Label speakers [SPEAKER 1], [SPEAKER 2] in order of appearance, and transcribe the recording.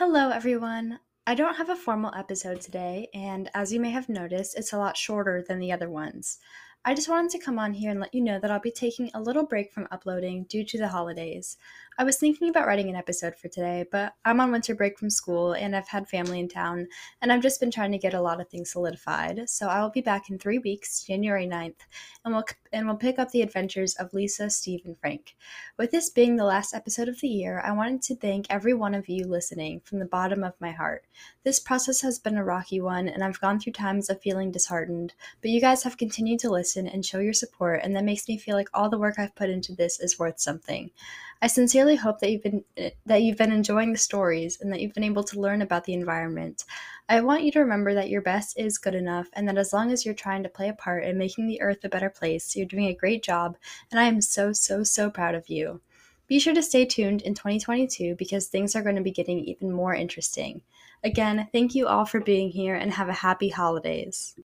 [SPEAKER 1] Hello, everyone. I don't have a formal episode today, and as you may have noticed, it's a lot shorter than the other ones. I just wanted to come on here and let you know that I'll be taking a little break from uploading due to the holidays. I was thinking about writing an episode for today, but I'm on winter break from school and I've had family in town, and I've just been trying to get a lot of things solidified. So I will be back in three weeks, January 9th, and we'll and we'll pick up the adventures of Lisa, Steve, and Frank. With this being the last episode of the year, I wanted to thank every one of you listening from the bottom of my heart. This process has been a rocky one, and I've gone through times of feeling disheartened, but you guys have continued to listen and show your support, and that makes me feel like all the work I've put into this is worth something. I sincerely hope that you've been that you've been enjoying the stories and that you've been able to learn about the environment. I want you to remember that your best is good enough and that as long as you're trying to play a part in making the earth a better place, you're doing a great job and I am so so so proud of you. Be sure to stay tuned in 2022 because things are going to be getting even more interesting. Again, thank you all for being here and have a happy holidays.